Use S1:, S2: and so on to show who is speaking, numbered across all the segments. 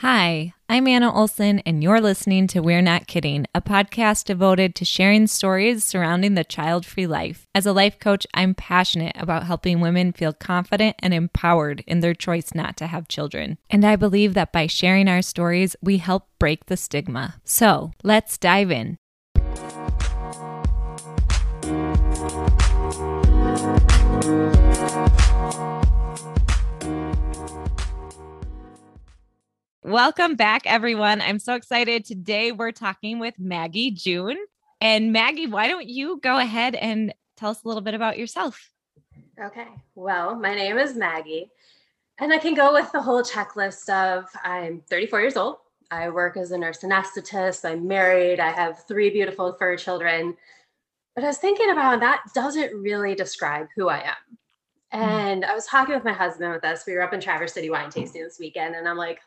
S1: Hi, I'm Anna Olson, and you're listening to We're Not Kidding, a podcast devoted to sharing stories surrounding the child free life. As a life coach, I'm passionate about helping women feel confident and empowered in their choice not to have children. And I believe that by sharing our stories, we help break the stigma. So let's dive in. Welcome back, everyone. I'm so excited. Today, we're talking with Maggie June. And Maggie, why don't you go ahead and tell us a little bit about yourself?
S2: Okay. Well, my name is Maggie, and I can go with the whole checklist of I'm 34 years old. I work as a nurse anesthetist. I'm married. I have three beautiful fur children. But I was thinking about that doesn't really describe who I am. Hmm. And I was talking with my husband with us. We were up in Traverse City wine tasting this weekend, and I'm like,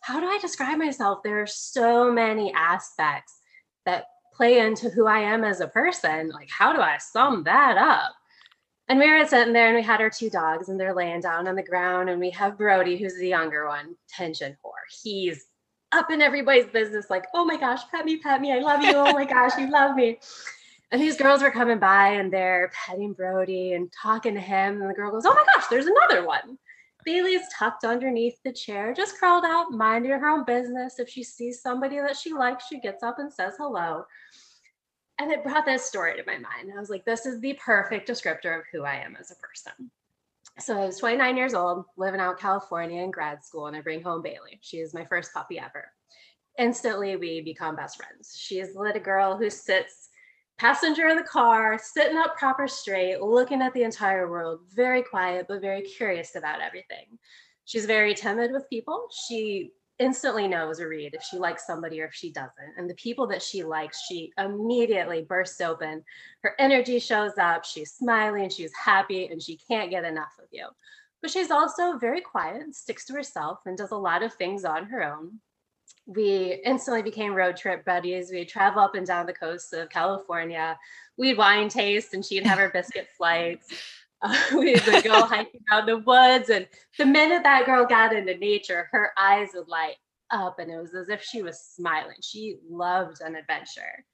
S2: how do I describe myself? There are so many aspects that play into who I am as a person. Like, how do I sum that up? And we were sitting there and we had our two dogs and they're laying down on the ground. And we have Brody, who's the younger one, tension whore. He's up in everybody's business, like, oh my gosh, pet me, pet me. I love you. Oh my gosh, you love me. And these girls were coming by and they're petting Brody and talking to him. And the girl goes, oh my gosh, there's another one. Bailey is tucked underneath the chair, just curled out, minding her own business. If she sees somebody that she likes, she gets up and says hello. And it brought this story to my mind. I was like, this is the perfect descriptor of who I am as a person. So I was 29 years old, living out California in grad school, and I bring home Bailey. She is my first puppy ever. Instantly, we become best friends. She is the little girl who sits passenger in the car, sitting up proper straight, looking at the entire world, very quiet, but very curious about everything. She's very timid with people. She instantly knows a read if she likes somebody or if she doesn't. And the people that she likes, she immediately bursts open. Her energy shows up. She's smiling, she's happy, and she can't get enough of you. But she's also very quiet, sticks to herself, and does a lot of things on her own we instantly became road trip buddies. We'd travel up and down the coast of California. We'd wine taste, and she'd have her biscuit flights. Uh, we'd go hiking around the woods. And the minute that girl got into nature, her eyes would light up, and it was as if she was smiling. She loved an adventure.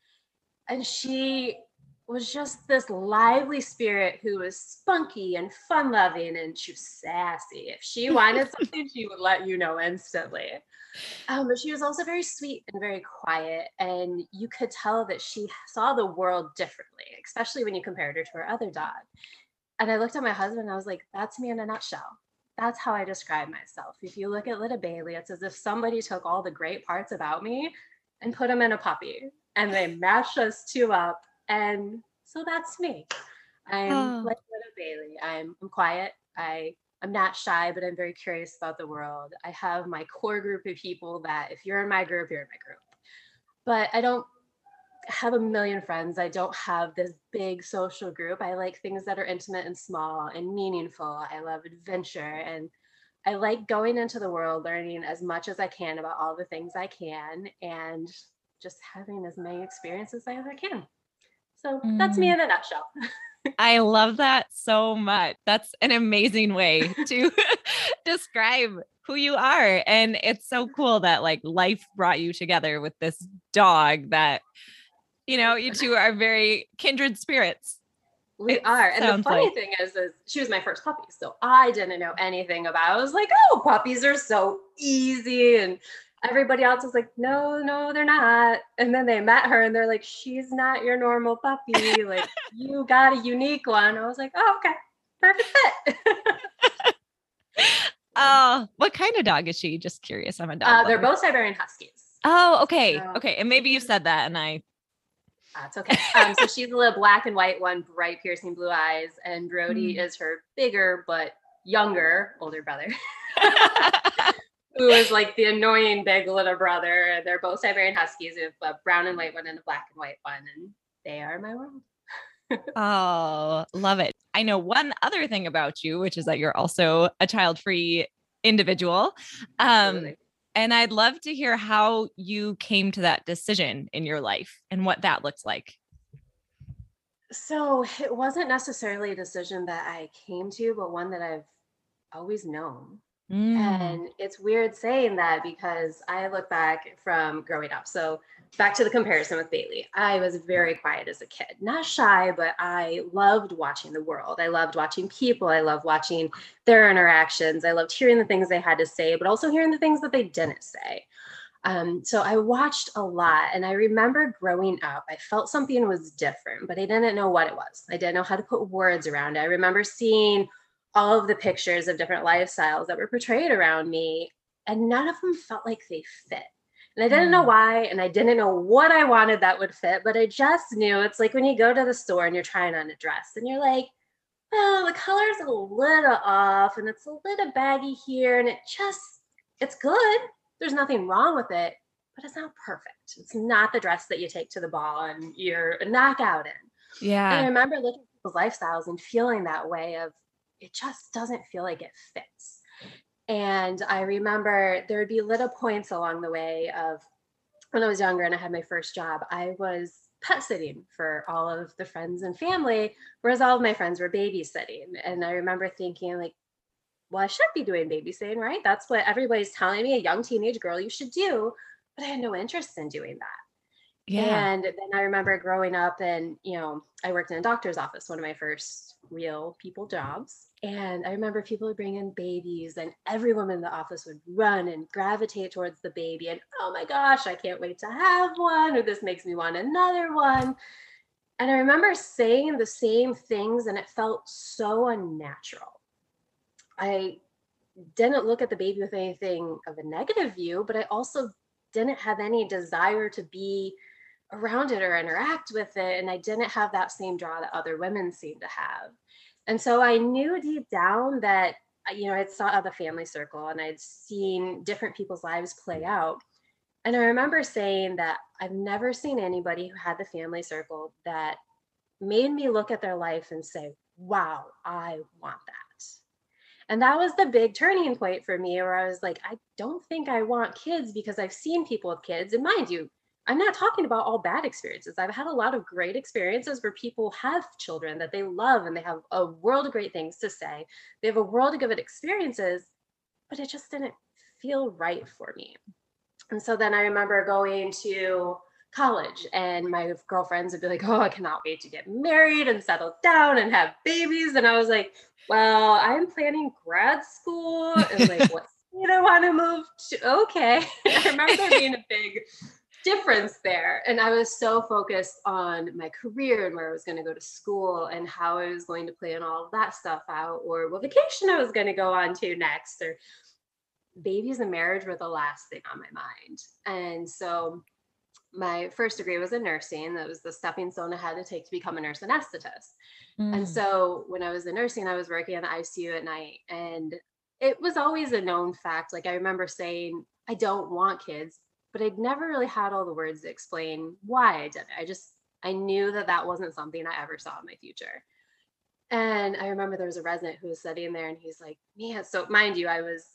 S2: And she was just this lively spirit who was spunky and fun loving and she was sassy. If she wanted something, she would let you know instantly. Um, but she was also very sweet and very quiet. And you could tell that she saw the world differently, especially when you compared her to her other dog. And I looked at my husband and I was like, that's me in a nutshell. That's how I describe myself. If you look at Little Bailey, it's as if somebody took all the great parts about me and put them in a puppy and they mashed us two up. And so that's me. I'm oh. like Little Bailey. I'm, I'm quiet. I I'm not shy, but I'm very curious about the world. I have my core group of people that if you're in my group, you're in my group. But I don't have a million friends. I don't have this big social group. I like things that are intimate and small and meaningful. I love adventure and I like going into the world, learning as much as I can about all the things I can and just having as many experiences as I can. So mm. that's me mm. in a nutshell.
S1: I love that so much. That's an amazing way to describe who you are. And it's so cool that like life brought you together with this dog that, you know, you two are very kindred spirits.
S2: We it are. And the funny like. thing is, is she was my first puppy. So I didn't know anything about it. I was like, oh, puppies are so easy and everybody else was like, no, no, they're not. And then they met her and they're like, she's not your normal puppy. Like, you got a unique one. I was like, oh, okay, perfect fit.
S1: oh, what kind of dog is she? Just curious. I'm a dog.
S2: Uh, they're both Siberian Huskies.
S1: Oh, okay. So, okay. And maybe you said that and I.
S2: That's okay. Um, so she's a little black and white one, bright, piercing blue eyes. And Brody mm. is her bigger, but younger, older brother who is like the annoying big little brother. They're both Siberian Huskies. We have a brown and white one and a black and white one, and they are my world.
S1: oh, love it. I know one other thing about you, which is that you're also a child free individual. Um, and I'd love to hear how you came to that decision in your life and what that looks like.
S2: So it wasn't necessarily a decision that I came to, but one that I've always known Mm. And it's weird saying that because I look back from growing up. So back to the comparison with Bailey. I was very quiet as a kid, not shy, but I loved watching the world. I loved watching people. I loved watching their interactions. I loved hearing the things they had to say, but also hearing the things that they didn't say. Um, so I watched a lot and I remember growing up, I felt something was different, but I didn't know what it was. I didn't know how to put words around it. I remember seeing all of the pictures of different lifestyles that were portrayed around me, and none of them felt like they fit. And I didn't know mm. why, and I didn't know what I wanted that would fit, but I just knew it's like when you go to the store and you're trying on a dress and you're like, well, the color's a little off and it's a little baggy here, and it just, it's good. There's nothing wrong with it, but it's not perfect. It's not the dress that you take to the ball and you're a knockout in.
S1: Yeah.
S2: And I remember looking at people's lifestyles and feeling that way of it just doesn't feel like it fits. And I remember there would be little points along the way of when I was younger and I had my first job, I was pet sitting for all of the friends and family, whereas all of my friends were babysitting. And I remember thinking, like, well, I should be doing babysitting, right? That's what everybody's telling me, a young teenage girl, you should do. But I had no interest in doing that. Yeah. And then I remember growing up and, you know, I worked in a doctor's office, one of my first real people jobs. And I remember people would bring in babies, and every woman in the office would run and gravitate towards the baby. And oh my gosh, I can't wait to have one, or this makes me want another one. And I remember saying the same things, and it felt so unnatural. I didn't look at the baby with anything of a negative view, but I also didn't have any desire to be around it or interact with it. And I didn't have that same draw that other women seemed to have. And so I knew deep down that, uh, you know, I'd saw the family circle and I'd seen different people's lives play out. And I remember saying that I've never seen anybody who had the family circle that made me look at their life and say, wow, I want that. And that was the big turning point for me where I was like, I don't think I want kids because I've seen people with kids. And mind you, I'm not talking about all bad experiences. I've had a lot of great experiences where people have children that they love and they have a world of great things to say. They have a world of good experiences, but it just didn't feel right for me. And so then I remember going to college and my girlfriends would be like, Oh, I cannot wait to get married and settle down and have babies. And I was like, Well, I'm planning grad school and like what state I want to move to. Okay. I remember there being a big difference there. And I was so focused on my career and where I was going to go to school and how I was going to plan all of that stuff out, or what vacation I was going to go on to next, or babies and marriage were the last thing on my mind. And so my first degree was in nursing. That was the stepping stone I had to take to become a nurse anesthetist. Mm. And so when I was in nursing, I was working in the ICU at night. And it was always a known fact. Like I remember saying, I don't want kids but I'd never really had all the words to explain why I did it. I just, I knew that that wasn't something I ever saw in my future. And I remember there was a resident who was sitting there and he's like, man, so mind you, I was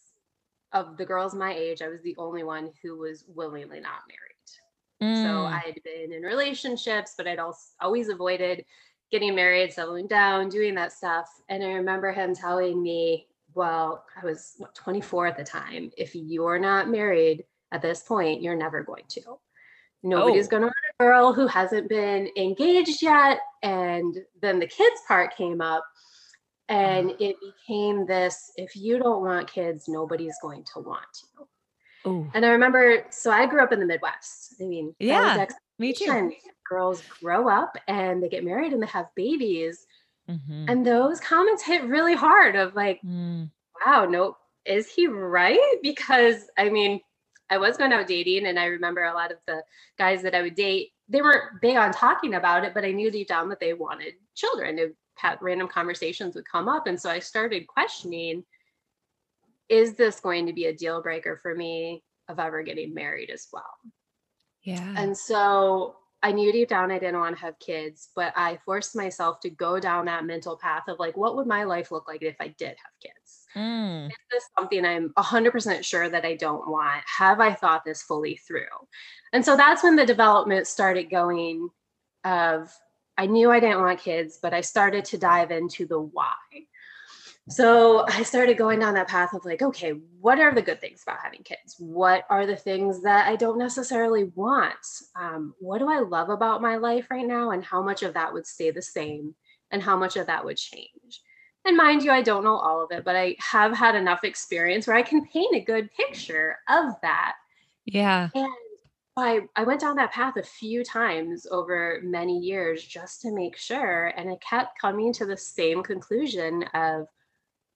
S2: of the girls my age, I was the only one who was willingly not married. Mm. So I had been in relationships, but I'd also always avoided getting married, settling down, doing that stuff. And I remember him telling me, well, I was what, 24 at the time. If you're not married, at this point, you're never going to. Nobody's oh. going to want a girl who hasn't been engaged yet. And then the kids part came up, and mm. it became this if you don't want kids, nobody's going to want you. Ooh. And I remember, so I grew up in the Midwest. I mean,
S1: yeah, me too.
S2: Girls grow up and they get married and they have babies. Mm-hmm. And those comments hit really hard of like, mm. wow, no, is he right? Because I mean, I was going out dating, and I remember a lot of the guys that I would date, they weren't big on talking about it, but I knew deep down that they wanted children. It had random conversations would come up. And so I started questioning is this going to be a deal breaker for me of ever getting married as well?
S1: Yeah.
S2: And so I knew deep down I didn't want to have kids, but I forced myself to go down that mental path of like, what would my life look like if I did have kids? Mm. Is this something I'm 100% sure that I don't want? Have I thought this fully through? And so that's when the development started going of I knew I didn't want kids, but I started to dive into the why. so I started going down that path of like, okay, what are the good things about having kids? What are the things that I don't necessarily want? Um, what do I love about my life right now? And how much of that would stay the same? And how much of that would change? And mind you, I don't know all of it, but I have had enough experience where I can paint a good picture of that.
S1: Yeah.
S2: And I, I went down that path a few times over many years just to make sure. And I kept coming to the same conclusion of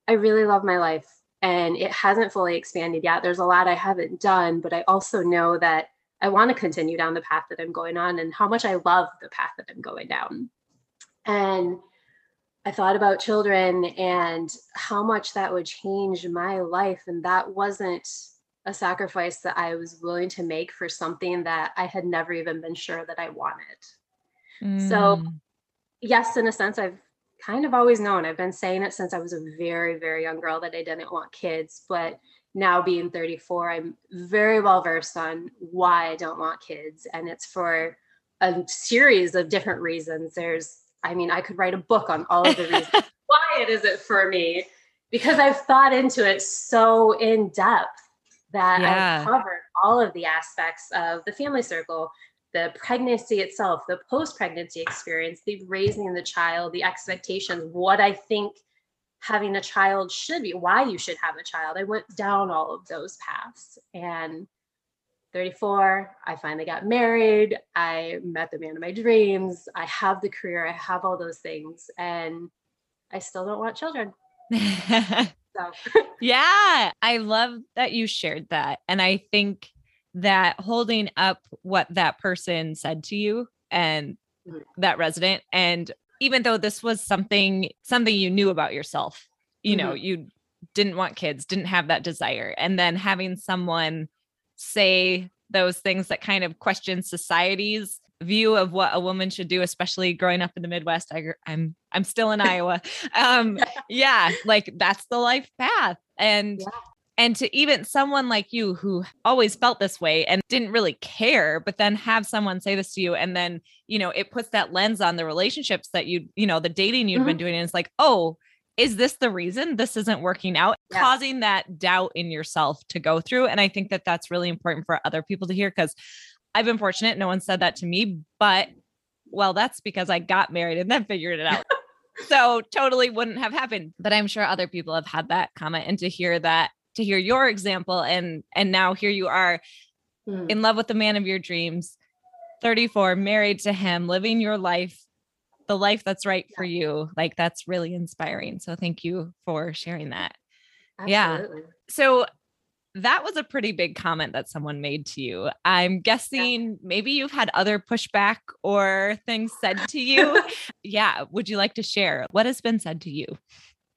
S2: I really love my life and it hasn't fully expanded yet. There's a lot I haven't done, but I also know that I want to continue down the path that I'm going on and how much I love the path that I'm going down. And I thought about children and how much that would change my life. And that wasn't a sacrifice that I was willing to make for something that I had never even been sure that I wanted. Mm. So, yes, in a sense, I've kind of always known. I've been saying it since I was a very, very young girl that I didn't want kids. But now being 34, I'm very well versed on why I don't want kids. And it's for a series of different reasons. There's, I mean, I could write a book on all of the reasons why it isn't for me because I've thought into it so in depth that yeah. I've covered all of the aspects of the family circle the pregnancy itself, the post pregnancy experience, the raising the child, the expectations, what I think having a child should be, why you should have a child. I went down all of those paths. And 34, I finally got married. I met the man of my dreams. I have the career, I have all those things. And I still don't want children.
S1: so. yeah, I love that you shared that. And I think that holding up what that person said to you and mm-hmm. that resident and even though this was something something you knew about yourself you mm-hmm. know you didn't want kids didn't have that desire and then having someone say those things that kind of question society's view of what a woman should do especially growing up in the midwest. I, i'm i'm still in iowa. Um yeah like that's the life path. And yeah. and to even someone like you who always felt this way and didn't really care but then have someone say this to you and then you know it puts that lens on the relationships that you you know the dating you have mm-hmm. been doing and it's like oh is this the reason this isn't working out yeah. causing that doubt in yourself to go through and i think that that's really important for other people to hear because i've been fortunate no one said that to me but well that's because i got married and then figured it out so totally wouldn't have happened but i'm sure other people have had that comment and to hear that to hear your example and and now here you are mm. in love with the man of your dreams 34 married to him living your life the life that's right yeah. for you like that's really inspiring so thank you for sharing that Absolutely. yeah so that was a pretty big comment that someone made to you. I'm guessing yeah. maybe you've had other pushback or things said to you. yeah. Would you like to share what has been said to you?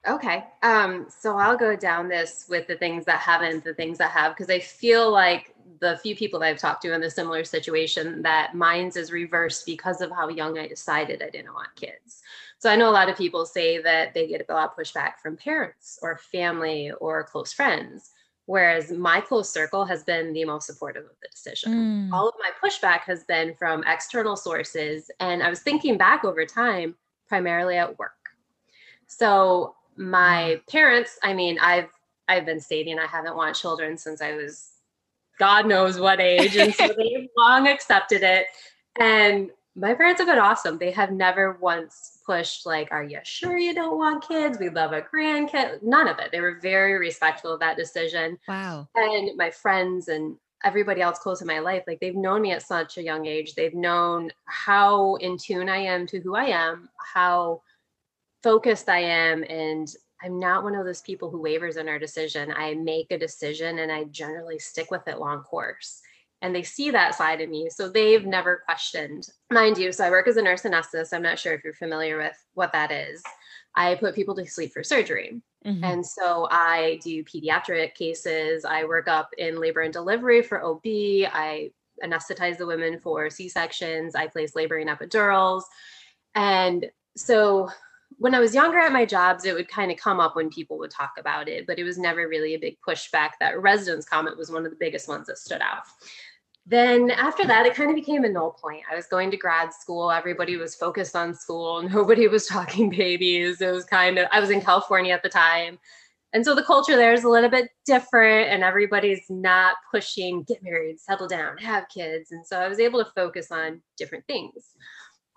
S2: Okay. Um, so I'll go down this with the things that haven't, the things that have, because I feel like the few people that I've talked to in a similar situation that mine's is reversed because of how young I decided I didn't want kids. So I know a lot of people say that they get a lot of pushback from parents or family or close friends, whereas my close circle has been the most supportive of the decision. Mm. All of my pushback has been from external sources. And I was thinking back over time, primarily at work. So my parents, I mean, I've I've been stating I haven't wanted children since I was God knows what age. And so they've long accepted it. And my parents have been awesome. They have never once pushed, like, are you sure you don't want kids? We love a grandkid. None of it. They were very respectful of that decision.
S1: Wow.
S2: And my friends and everybody else close in my life, like they've known me at such a young age. They've known how in tune I am to who I am, how focused I am and I'm not one of those people who wavers in our decision. I make a decision and I generally stick with it long course. And they see that side of me. So they've never questioned. Mind you, so I work as a nurse anesthetist. I'm not sure if you're familiar with what that is. I put people to sleep for surgery. Mm-hmm. And so I do pediatric cases. I work up in labor and delivery for OB. I anesthetize the women for C sections. I place laboring epidurals. And so when I was younger at my jobs, it would kind of come up when people would talk about it, but it was never really a big pushback. That residence comment was one of the biggest ones that stood out. then after that, it kind of became a null point. I was going to grad school. Everybody was focused on school. Nobody was talking babies. It was kind of, I was in California at the time. And so the culture there is a little bit different, and everybody's not pushing get married, settle down, have kids. And so I was able to focus on different things.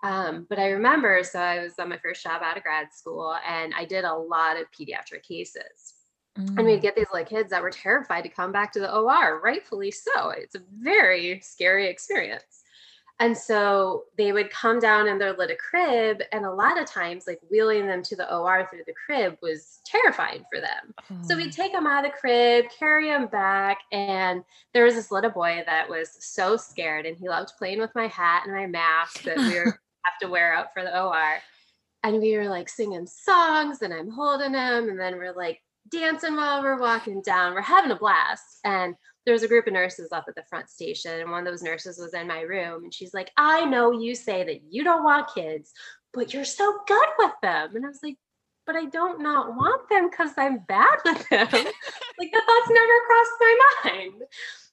S2: Um, but I remember, so I was on my first job out of grad school, and I did a lot of pediatric cases. Mm. And we'd mm. get these like kids that were terrified to come back to the OR, rightfully so. It's a very scary experience. And so they would come down in their little crib, and a lot of times, like wheeling them to the OR through the crib was terrifying for them. Oh. So we'd take them out of the crib, carry them back, and there was this little boy that was so scared, and he loved playing with my hat and my mask that we were have to wear out for the OR. And we were like singing songs, and I'm holding him, and then we're like dancing while we're walking down. We're having a blast. And there was a group of nurses up at the front station, and one of those nurses was in my room, and she's like, I know you say that you don't want kids, but you're so good with them. And I was like, but I don't not want them because I'm bad with them. like the thoughts never crossed my mind.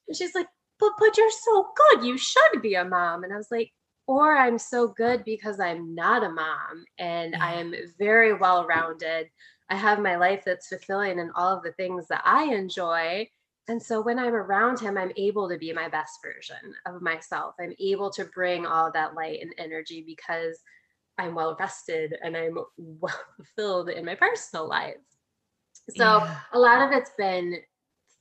S2: And she's like, but but you're so good. You should be a mom. And I was like, or I'm so good because I'm not a mom and I mm. am very well rounded. I have my life that's fulfilling and all of the things that I enjoy. And so when I'm around him, I'm able to be my best version of myself. I'm able to bring all that light and energy because I'm well rested and I'm well fulfilled in my personal life. So yeah. a lot of it's been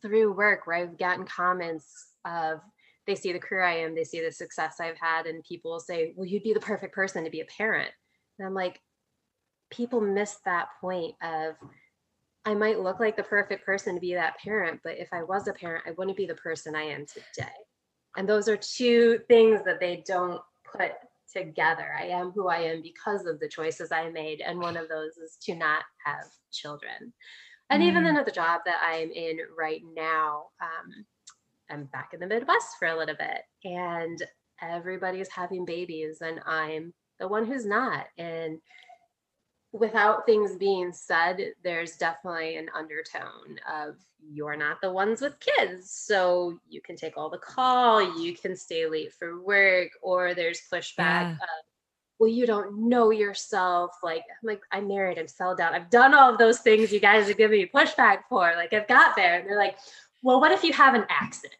S2: through work where I've gotten comments of they see the career I am, they see the success I've had, and people will say, Well, you'd be the perfect person to be a parent. And I'm like, people miss that point of I might look like the perfect person to be that parent, but if I was a parent, I wouldn't be the person I am today. And those are two things that they don't put together. I am who I am because of the choices I made. And one of those is to not have children. And mm. even then, at the job that I'm in right now, um, I'm back in the Midwest for a little bit, and everybody's having babies, and I'm the one who's not. And without things being said, there's definitely an undertone of you're not the ones with kids. So you can take all the call, you can stay late for work, or there's pushback yeah. of, well, you don't know yourself. Like, I'm like, I'm married, I'm settled down. I've done all of those things you guys are giving me pushback for. Like, I've got there. And they're like, well, what if you have an accident?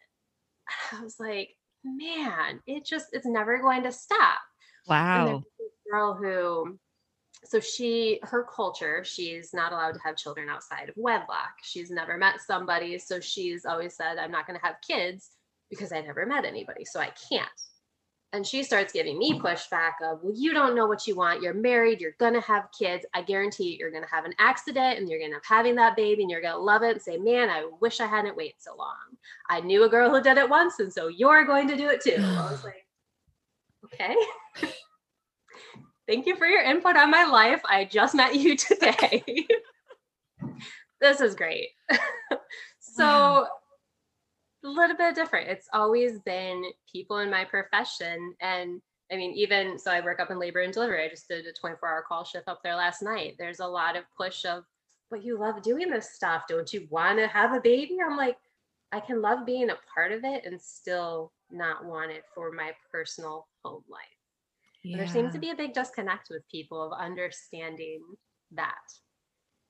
S2: I was like, man, it just, it's never going to stop.
S1: Wow.
S2: girl who so she her culture she's not allowed to have children outside of wedlock she's never met somebody so she's always said i'm not going to have kids because i never met anybody so i can't and she starts giving me pushback of well you don't know what you want you're married you're going to have kids i guarantee you, you're going to have an accident and you're going to have having that baby and you're going to love it and say man i wish i hadn't waited so long i knew a girl who did it once and so you're going to do it too i was like okay Thank you for your input on my life. I just met you today. this is great. so. A little bit different. It's always been people in my profession. And I mean, even so, I work up in labor and delivery. I just did a 24 hour call shift up there last night. There's a lot of push of, but you love doing this stuff. Don't you want to have a baby? I'm like, I can love being a part of it and still not want it for my personal home life. Yeah. There seems to be a big disconnect with people of understanding that.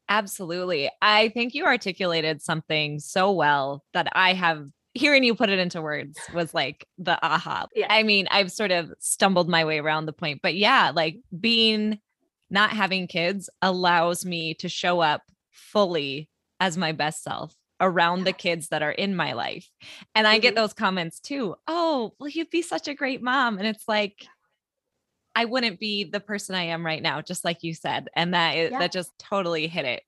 S1: Absolutely. I think you articulated something so well that I have hearing you put it into words was like the aha. Yeah. I mean, I've sort of stumbled my way around the point, but yeah, like being not having kids allows me to show up fully as my best self around the kids that are in my life. And I get mm-hmm. those comments too. Oh, well, you'd be such a great mom. And it's like, I wouldn't be the person I am right now, just like you said. And that is, yeah. that just totally hit it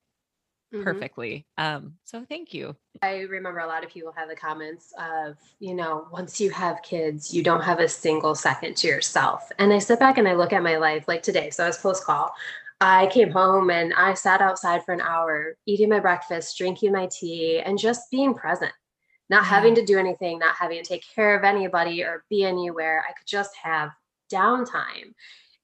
S1: mm-hmm. perfectly. Um, so thank you.
S2: I remember a lot of people have the comments of, you know, once you have kids, you don't have a single second to yourself. And I sit back and I look at my life like today. So I was post call. I came home and I sat outside for an hour, eating my breakfast, drinking my tea, and just being present, not having to do anything, not having to take care of anybody or be anywhere. I could just have downtime.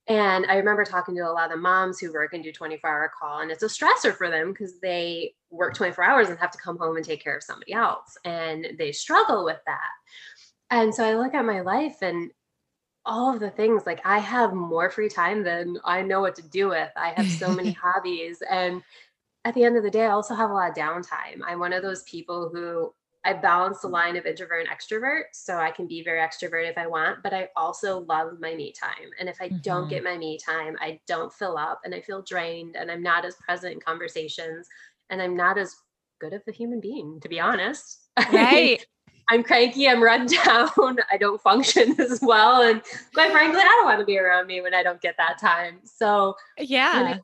S2: And I remember talking to a lot of the moms who work and do 24 hour call, and it's a stressor for them because they work 24 hours and have to come home and take care of somebody else. And they struggle with that. And so I look at my life and all of the things like I have more free time than I know what to do with. I have so many hobbies and at the end of the day I also have a lot of downtime. I'm one of those people who I balance the line of introvert and extrovert so I can be very extrovert if I want, but I also love my me time. And if I mm-hmm. don't get my me time, I don't fill up and I feel drained and I'm not as present in conversations and I'm not as good of a human being, to be honest.
S1: Right.
S2: I'm cranky, I'm run down, I don't function as well. And quite frankly, I don't want to be around me when I don't get that time. So,
S1: yeah.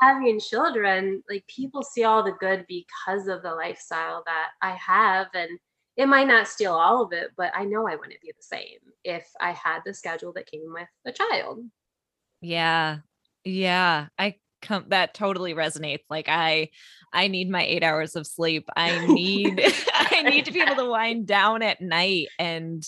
S2: Having children, like people see all the good because of the lifestyle that I have. And it might not steal all of it, but I know I wouldn't be the same if I had the schedule that came with a child.
S1: Yeah. Yeah. I come that totally resonates. Like I I need my 8 hours of sleep. I need I need to be able to wind down at night and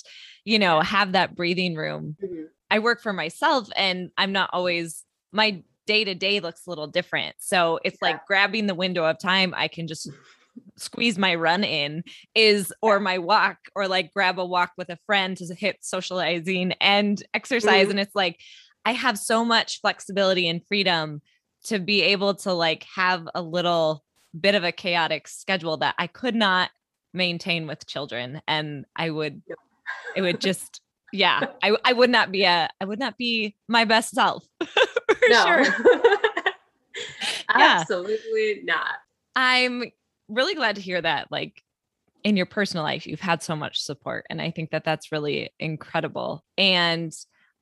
S1: you know, have that breathing room. Mm-hmm. I work for myself and I'm not always my day to day looks a little different. So it's yeah. like grabbing the window of time I can just squeeze my run in is or my walk or like grab a walk with a friend to hit socializing and exercise mm-hmm. and it's like I have so much flexibility and freedom to be able to like have a little bit of a chaotic schedule that I could not maintain with children and I would it would just yeah I I would not be a I would not be my best self for sure.
S2: Absolutely not.
S1: I'm really glad to hear that like in your personal life you've had so much support and I think that that's really incredible. And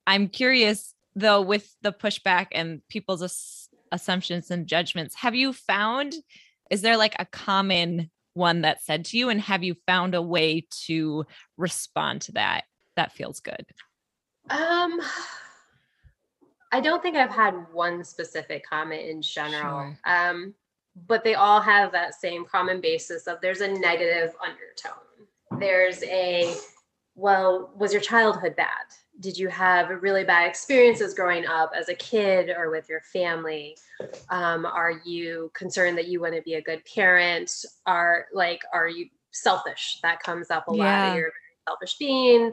S1: I'm curious though with the pushback and people's assumptions and judgments have you found is there like a common one that said to you and have you found a way to respond to that that feels good?
S2: Um i don't think i've had one specific comment in general sure. um but they all have that same common basis of there's a negative undertone. There's a well was your childhood bad? Did you have really bad experiences growing up as a kid or with your family? Um, are you concerned that you want to be a good parent? Are like are you selfish? That comes up a yeah. lot you're a very selfish being.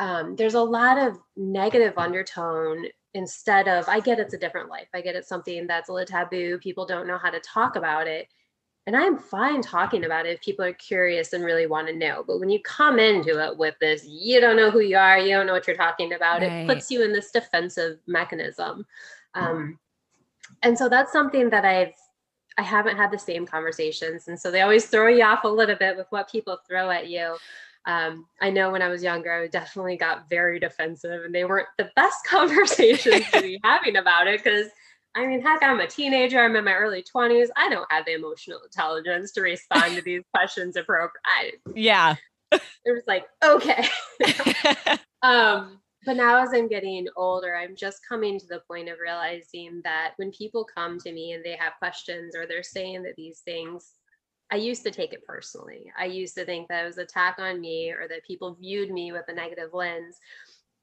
S2: Um, there's a lot of negative undertone instead of i get it's a different life i get it's something that's a little taboo people don't know how to talk about it and I'm fine talking about it if people are curious and really want to know. But when you come into it with this, you don't know who you are, you don't know what you're talking about, right. it puts you in this defensive mechanism. Um, and so that's something that I've I haven't had the same conversations. And so they always throw you off a little bit with what people throw at you. Um, I know when I was younger, I definitely got very defensive and they weren't the best conversations to be having about it because I mean, heck, I'm a teenager. I'm in my early 20s. I don't have the emotional intelligence to respond to these questions appropriately.
S1: Yeah.
S2: it was like, okay. um, but now as I'm getting older, I'm just coming to the point of realizing that when people come to me and they have questions or they're saying that these things, I used to take it personally. I used to think that it was an attack on me or that people viewed me with a negative lens.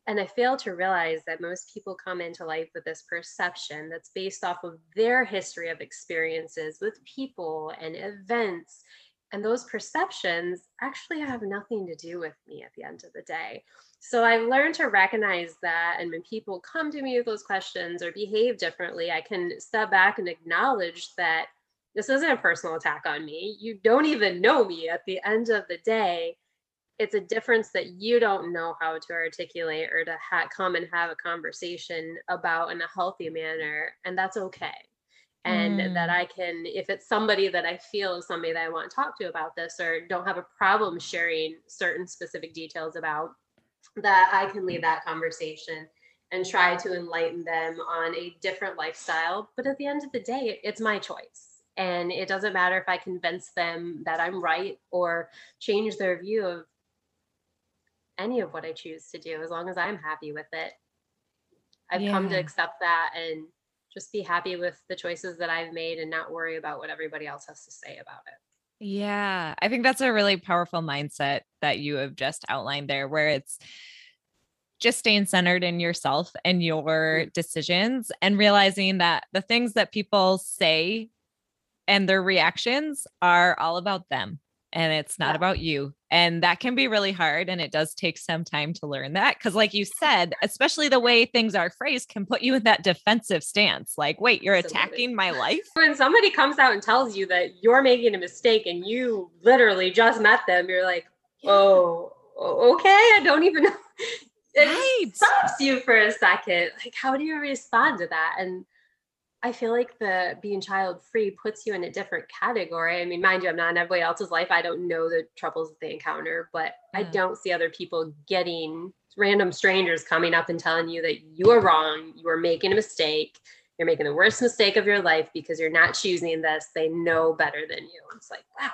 S2: And I failed to realize that most people come into life with this perception that's based off of their history of experiences with people and events. And those perceptions actually have nothing to do with me at the end of the day. So I've learned to recognize that. And when people come to me with those questions or behave differently, I can step back and acknowledge that this isn't a personal attack on me. You don't even know me at the end of the day it's a difference that you don't know how to articulate or to ha- come and have a conversation about in a healthy manner and that's okay and mm. that i can if it's somebody that i feel is somebody that i want to talk to about this or don't have a problem sharing certain specific details about that i can lead that conversation and try to enlighten them on a different lifestyle but at the end of the day it's my choice and it doesn't matter if i convince them that i'm right or change their view of any of what I choose to do as long as I'm happy with it. I've yeah. come to accept that and just be happy with the choices that I've made and not worry about what everybody else has to say about it.
S1: Yeah, I think that's a really powerful mindset that you have just outlined there, where it's just staying centered in yourself and your mm-hmm. decisions and realizing that the things that people say and their reactions are all about them and it's not
S2: Yeah.
S1: about you. And that can be really hard. And it does take some time to learn that. Cause, like you said, especially the way things are phrased can put you in that defensive stance. Like, wait, you're
S2: Absolutely.
S1: attacking my life?
S2: when somebody comes out and tells you that you're making a mistake and you literally just met them, you're like, oh, okay, I don't even know. It
S1: Right.
S2: stops you for a second. Like, how do you respond to that? And I feel like the being child free puts you in a different category. I mean, mind you, I'm not in everybody else's life. I don't know the troubles that they encounter, but I
S1: Mm.
S2: don't see other people getting random strangers coming up and telling you that you are wrong, you are making a mistake, you're making the worst mistake of your life because you're not choosing this. They know better than you. It's like, wow.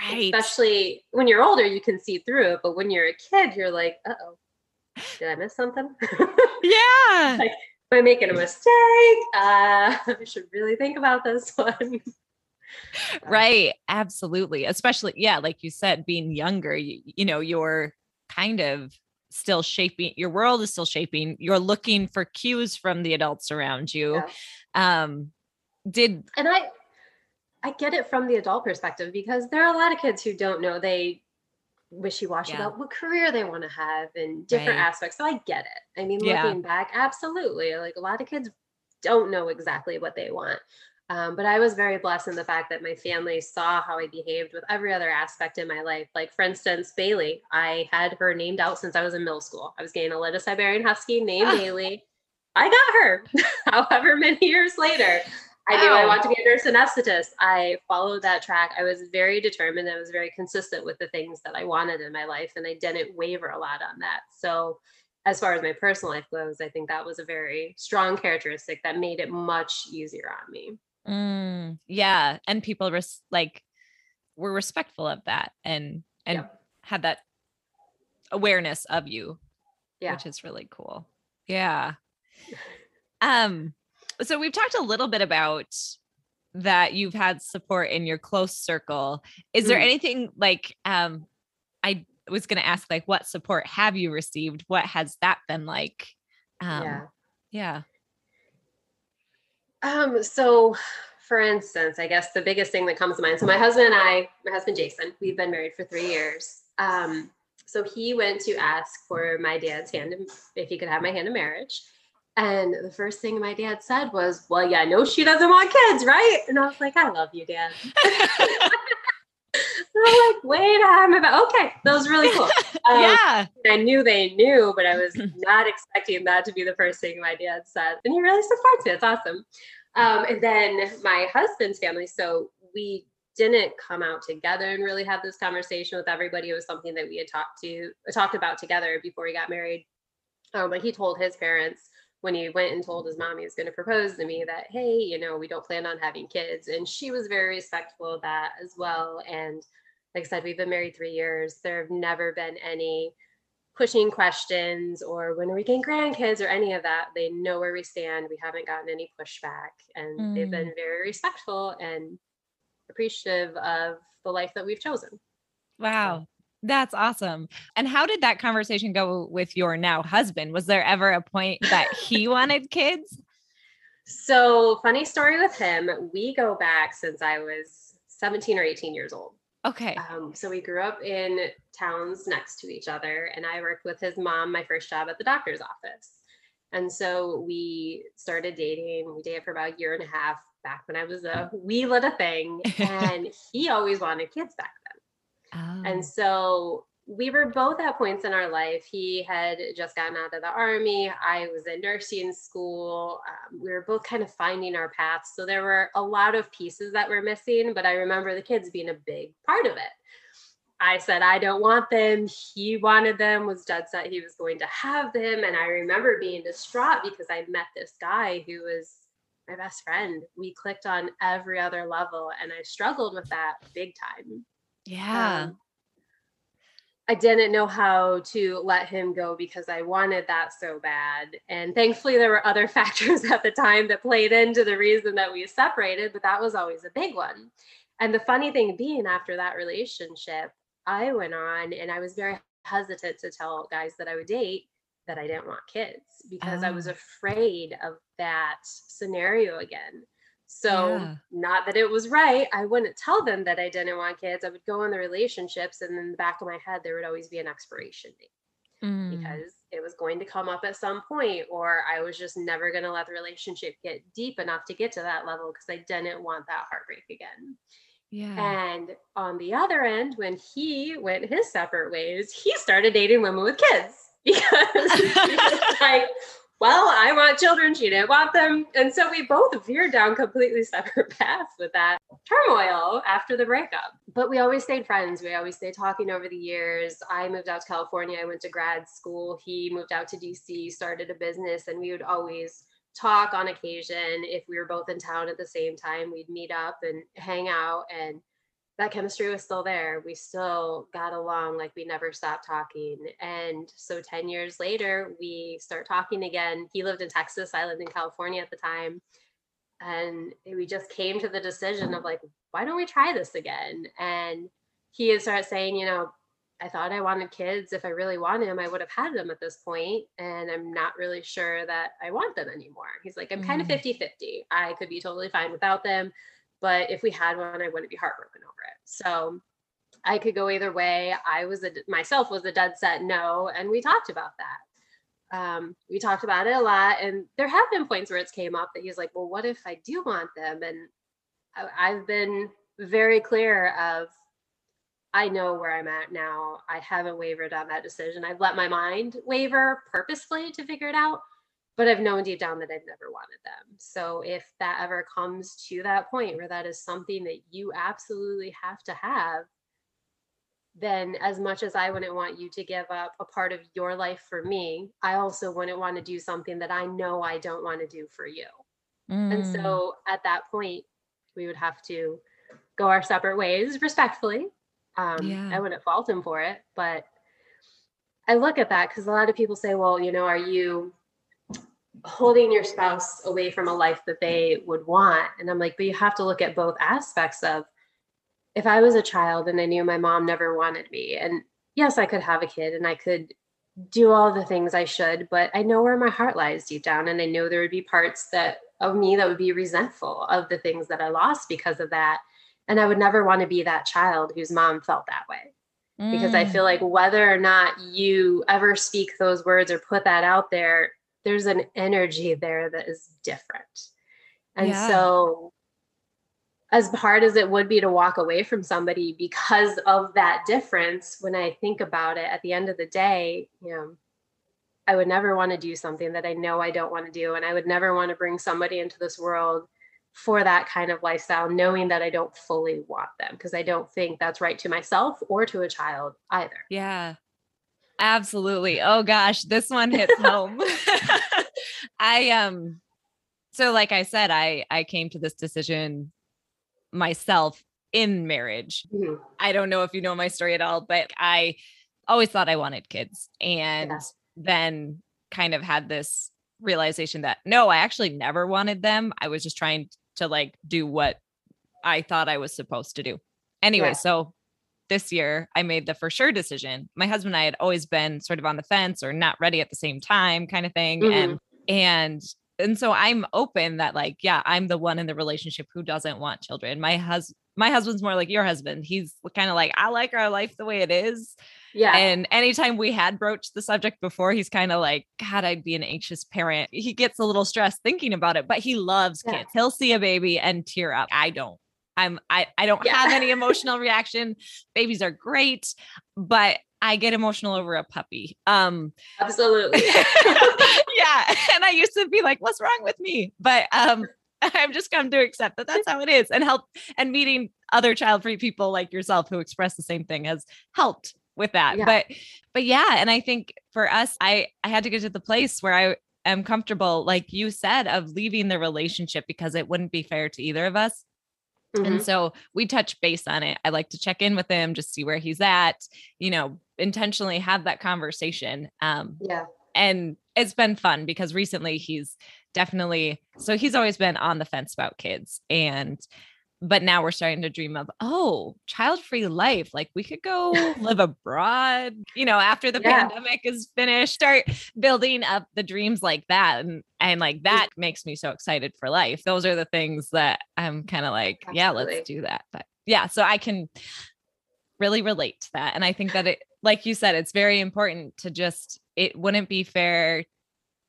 S1: Right.
S2: Especially when you're older, you can see through it. But when you're a kid, you're like, uh oh, did I miss something?
S1: yeah.
S2: Am I making a mistake? Uh, I should really think about this one.
S1: Right. Absolutely. Especially, yeah, like you said, being younger, you, you know, you're kind of still shaping your world is still shaping. You're looking for cues from the adults around you. Um, did
S2: And I, I get it from the adult perspective because there are a lot of kids who don't know they wishy-washy
S1: Yeah.
S2: about what career they want to have and different
S1: Right.
S2: aspects. So I get it. I mean,
S1: Yeah.
S2: looking back, absolutely. Like a lot of kids don't know exactly what they want. Um, but I was very blessed in the fact that my family saw how I behaved with every other aspect in my life. Like, for instance, Bailey, I had her named out since I was in middle school. I was getting a little Siberian Husky named. Bailey. I got her, however many years later. I knew I
S1: Wow.
S2: wanted to be a nurse anesthetist. I followed that track. I was very determined. I was very consistent with the things that I wanted in my life, and I didn't waver a lot on that. So, as far as my personal life goes, I think that was a very strong characteristic that made it much easier on me.
S1: Mm, yeah, and people res- like were respectful of that and and
S2: Yeah.
S1: had that awareness of you,
S2: Yeah.
S1: which is really cool. Yeah. Um so we've talked a little bit about that you've had support in your close circle. Is there
S2: Mhm.
S1: anything like um I was going to ask like what support have you received? What has that been like? Um
S2: yeah.
S1: yeah.
S2: Um, so for instance, I guess the biggest thing that comes to mind. So my husband and I, my husband Jason, we've been married for three years. Um, so he went to ask for my dad's hand if he could have my hand in marriage. And the first thing my dad said was, Well, yeah, no, she doesn't want kids, right? And I was like, I love you, Dad. I'm like, wait, I'm about okay, that was really cool. Um,
S1: yeah.
S2: I knew they knew, but I was not expecting that to be the first thing my dad said. And he really supports me. It's awesome. Um, and then my husband's family. So we didn't come out together and really have this conversation with everybody. It was something that we had talked to talked about together before we got married. Um, but he told his parents when he went and told his mom he was going to propose to me that, hey, you know, we don't plan on having kids. And she was very respectful of that as well. And like I said, we've been married three years. There have never been any pushing questions or when are we getting grandkids or any of that. They know where we stand. We haven't gotten any pushback. And they've been mm. very respectful and appreciative of the life that we've chosen.
S1: Wow. That's awesome. And how did that conversation go with your now husband? Was there ever a point that he wanted kids?
S2: So, funny story with him, we go back since I was 17 or 18 years old.
S1: Okay.
S2: Um, so we grew up in towns next to each other, and I worked with his mom my first job at the doctor's office. And so we started dating. We dated for about a year and a half back when I was a wee little thing, and he always wanted kids back.
S1: Oh.
S2: And so we were both at points in our life. He had just gotten out of the army. I was in nursing school. Um, we were both kind of finding our paths. So there were a lot of pieces that were missing, but I remember the kids being a big part of it. I said, I don't want them. He wanted them, was dead set he was going to have them. And I remember being distraught because I met this guy who was my best friend. We clicked on every other level, and I struggled with that big time.
S1: Yeah.
S2: Um, I didn't know how to let him go because I wanted that so bad. And thankfully, there were other factors at the time that played into the reason that we separated, but that was always a big one. And the funny thing being, after that relationship, I went on and I was very hesitant to tell guys that I would date that I didn't want kids because I was
S1: Oh.
S2: afraid of that scenario again. So,
S1: Yeah.
S2: not that it was right. I wouldn't tell them that I didn't want kids. I would go in the relationships, and in the back of my head, there would always be an expiration date
S1: Mm.
S2: because it was going to come up at some point, or I was just never going to let the relationship get deep enough to get to that level because I didn't want that heartbreak again.
S1: yeah.
S2: And on the other end, when he went his separate ways, he started dating women with kids because was like, well, I want children. She didn't want them. And so we both veered down completely separate paths with that turmoil after the breakup. But we always stayed friends. We always stayed talking over the years. I moved out to California. I went to grad school. He moved out to DC, started a business, and we would always talk on occasion. If we were both in town at the same time, we'd meet up and hang out. And that chemistry was still there. We still got along like we never stopped talking. And so 10 years later, we start talking again. He lived in Texas, I lived in California at the time. And we just came to the decision of like, why don't we try this again? And he had started saying, you know, I thought I wanted kids. If I really wanted them, I would have had them at this point, And I'm not really sure that I want them anymore. He's like, I'm kind of
S1: Mm.
S2: 50 50. I could be totally fine without them. But if we had one, I wouldn't be heartbroken over it. So I could go either way. I was a, myself was a dead set no. And we talked about that. Um, we talked about it a lot. And there have been points where it's came up that he's like, well, what if I do want them? And I, I've been very clear of I know where I'm at now. I haven't wavered on that decision. I've let my mind waver purposefully to figure it out, but I've known deep down that I've never wanted them. So if that ever comes to that point where that is something that you absolutely have to have, then as much as I wouldn't want you to give up a part of your life for me, I also wouldn't want to do something that I know I don't want to do for you. And
S1: Mm.
S2: so at that point, we would have to go our separate ways respectfully. Um,
S1: Yeah.
S2: I wouldn't fault him for it, but I look at that because a lot of people say, well, you know, are you holding your spouse away from a life that they would want? And I'm like, but you have to look at both aspects of if I was a child and I knew my mom never wanted me, and yes, I could have a kid and I could do all the things I should, but I know where my heart lies deep down. And I know there would be parts that of me that would be resentful of the things that I lost because of that. And I would never want to be that child whose mom felt that way because I
S1: Mm.
S2: feel like whether or not you ever speak those words or put that out there, there's an energy there that is different. And
S1: Yeah.
S2: so, as hard as it would be to walk away from somebody because of that difference, when I think about it at the end of the day, you know, I would never want to do something that I know I don't want to do. And I would never want to bring somebody into this world for that kind of lifestyle, knowing that I don't fully want them because I don't think that's right to myself or to a child either.
S1: Yeah. Absolutely. Oh gosh, this one hits home. I um so like I said, I I came to this decision myself in marriage.
S2: Mhm.
S1: I don't know if you know my story at all, but I always thought I wanted kids and
S2: Yeah.
S1: then kind of had this realization that no, I actually never wanted them. I was just trying to like do what I thought I was supposed to do. Anyway,
S2: Yeah.
S1: so this year I made the for sure decision. My husband and I had always been sort of on the fence or not ready at the same time kind of thing.
S2: Mhm.
S1: And and and so I'm open that like, yeah, I'm the one in the relationship who doesn't want children. My husband my husband's more like your husband. He's kind of like, I like our life the way it is.
S2: Yeah.
S1: And anytime we had broached the subject before, he's kind of like, God, I'd be an anxious parent. He gets a little stressed thinking about it, but he loves
S2: Yeah.
S1: kids. He'll see a baby and tear up. I don't. I'm I I don't
S2: Yeah.
S1: have any emotional reaction. Babies are great, but I get emotional over a puppy. Um
S2: Absolutely.
S1: yeah. And I used to be like, what's wrong with me? But um I've just come to accept that that's how it is and help and meeting other child free people like yourself who express the same thing has helped with that.
S2: Yeah.
S1: But but yeah, and I think for us I I had to get to the place where I am comfortable like you said of leaving the relationship because it wouldn't be fair to either of us.
S2: Mhm.
S1: And so we touch base on it. I like to check in with him, just see where he's at, you know, intentionally have that conversation. Um,
S2: yeah.
S1: and it's been fun because recently he's definitely so he's always been on the fence about kids and but now we're starting to dream of oh child free life like we could go live abroad you know after the yeah. pandemic is finished start building up the dreams like that and and like that makes me so excited for life those are the things that i'm kind of like Absolutely. yeah let's do that but yeah so i can really relate to that and i think that it like you said it's very important to just it wouldn't be fair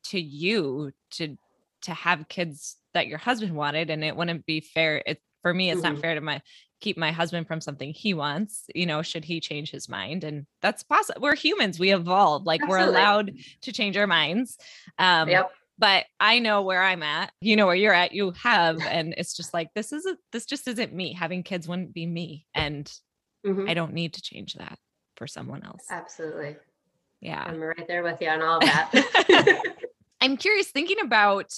S1: to you to to have kids that your husband wanted and it wouldn't be fair it for me it's mm-hmm. not fair to my keep my husband from something he wants you know should he change his mind and that's possible we're humans we evolve like Absolutely. we're allowed to change our minds um yep. but i know where i'm at you know where you're at you have and it's just like this isn't this just isn't me having kids wouldn't be me and mm-hmm. i don't need to change that for someone else
S2: absolutely
S1: yeah
S2: i'm right there with you on all of that
S1: i'm curious thinking about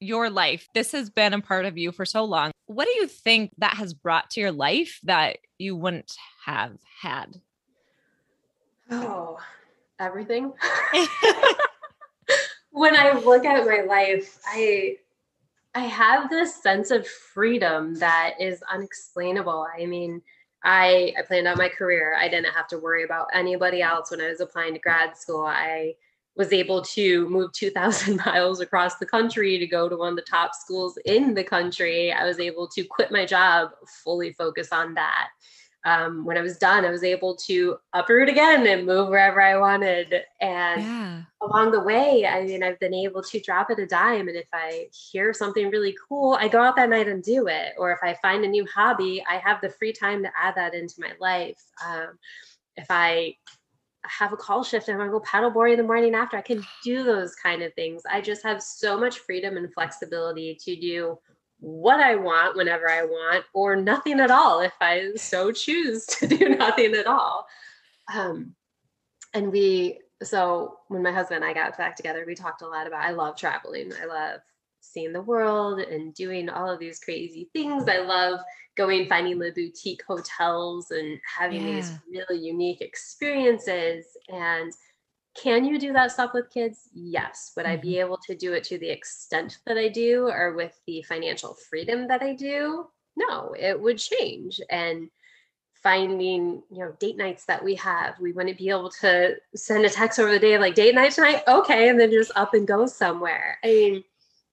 S1: your life. This has been a part of you for so long. What do you think that has brought to your life that you wouldn't have had?
S2: Oh, everything. when I look at my life, I I have this sense of freedom that is unexplainable. I mean, I I planned out my career. I didn't have to worry about anybody else when I was applying to grad school. I was able to move 2,000 miles across the country to go to one of the top schools in the country. I was able to quit my job, fully focus on that. Um, when I was done, I was able to uproot again and move wherever I wanted. And yeah. along the way, I mean, I've been able to drop it a dime. And if I hear something really cool, I go out that night and do it. Or if I find a new hobby, I have the free time to add that into my life. Um, if I have a call shift and I want to go paddleboard in the morning after. I can do those kind of things. I just have so much freedom and flexibility to do what I want whenever I want, or nothing at all if I so choose to do nothing at all. Um, and we, so when my husband and I got back together, we talked a lot about I love traveling. I love seeing the world and doing all of these crazy things. I love going finding the boutique hotels and having yeah. these really unique experiences and can you do that stuff with kids yes would mm-hmm. i be mm-hmm. able to do it to the extent that i do or with the financial freedom that i do no it would change and finding you know date nights that we have we wouldn't be able to send a text over the day like date night tonight okay and then just up and go somewhere i mean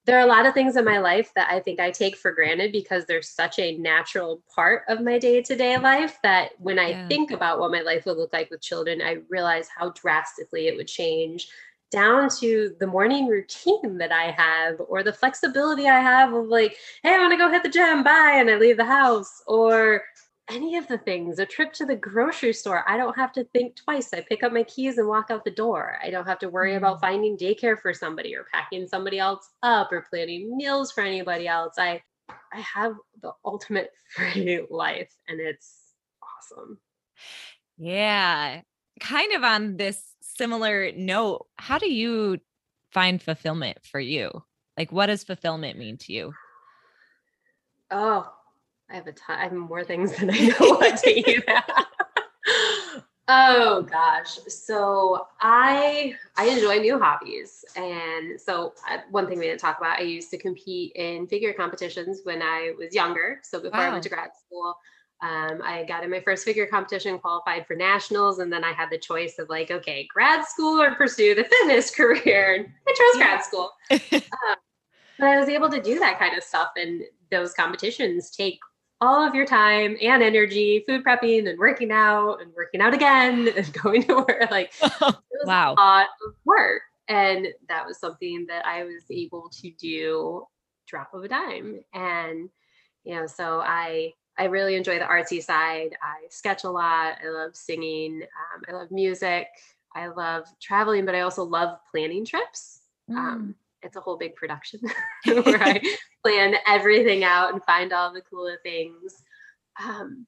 S2: there are a lot of things in my life that I think I take for granted because they're such a natural part of my day to day life that when I yeah. think about what my life would look like with children, I realize how drastically it would change down to the morning routine that I have or the flexibility I have of like, hey, I want to go hit the gym, bye, and I leave the house, or any of the things, a trip to the grocery store, I don't have to think twice. I pick up my keys and walk out the door. I don't have to worry about mm. finding daycare for somebody or packing somebody else up or planning meals for anybody else. I I have the ultimate free life and it's awesome.
S1: Yeah. Kind of on this similar note, how do you find fulfillment for you? Like what does fulfillment mean to you?
S2: Oh, I have a ton. I have more things than I know what to eat. oh gosh. So I I enjoy new hobbies, and so uh, one thing we didn't talk about. I used to compete in figure competitions when I was younger. So before wow. I went to grad school. Um, I got in my first figure competition, qualified for nationals, and then I had the choice of like, okay, grad school or pursue the fitness career. I chose grad school. um, but I was able to do that kind of stuff, and those competitions take all of your time and energy food prepping and working out and working out again and going to work like
S1: wow
S2: a lot of work. And that was something that i was able to do drop of a dime. And you know so i i really enjoy the artsy side. I sketch a lot. I love singing. Um, i love music. I love traveling but i also love planning trips. Um, mm. um, it's a whole big production where I plan everything out and find all the cooler things. Um,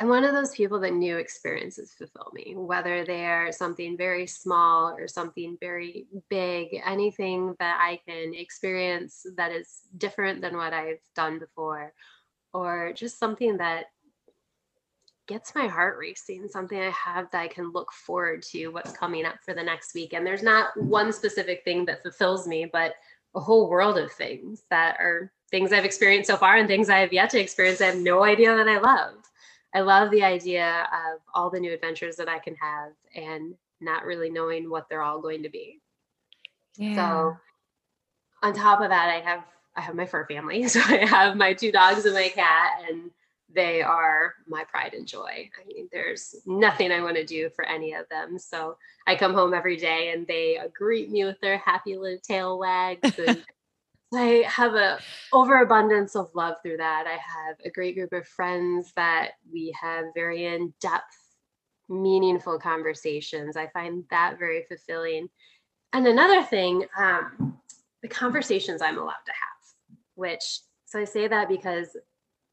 S2: I'm one of those people that new experiences fulfill me, whether they're something very small or something very big, anything that I can experience that is different than what I've done before, or just something that gets my heart racing, something I have that I can look forward to what's coming up for the next week. And there's not one specific thing that fulfills me, but a whole world of things that are things I've experienced so far and things I have yet to experience. I have no idea that I love. I love the idea of all the new adventures that I can have and not really knowing what they're all going to be. Yeah. So on top of that, I have I have my fur family. So I have my two dogs and my cat, and they are my pride and joy. I mean, there's nothing I want to do for any of them. So I come home every day and they greet me with their happy little tail wags. And I have a overabundance of love through that. I have a great group of friends that we have very in-depth, meaningful conversations. I find that very fulfilling. And another thing, um, the conversations I'm allowed to have, which so I say that because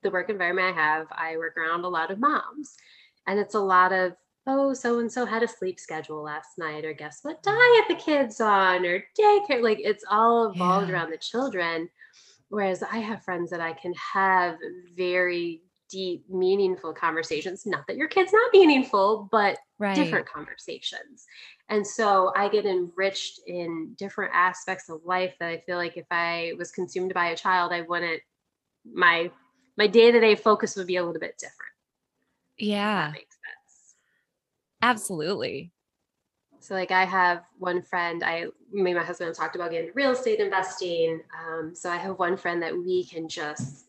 S2: the work environment I have, I work around a lot of moms. And it's a lot of, oh, so and so had a sleep schedule last night, or guess what mm-hmm. diet the kids on, or daycare. Like it's all evolved yeah. around the children. Whereas I have friends that I can have very deep, meaningful conversations. Not that your kid's not meaningful, but right. different conversations. And so I get enriched in different aspects of life that I feel like if I was consumed by a child, I wouldn't, my my day-to-day focus would be a little bit different.
S1: Yeah. makes sense. Absolutely.
S2: So like I have one friend, I me and my husband talked about getting real estate investing. Um, so I have one friend that we can just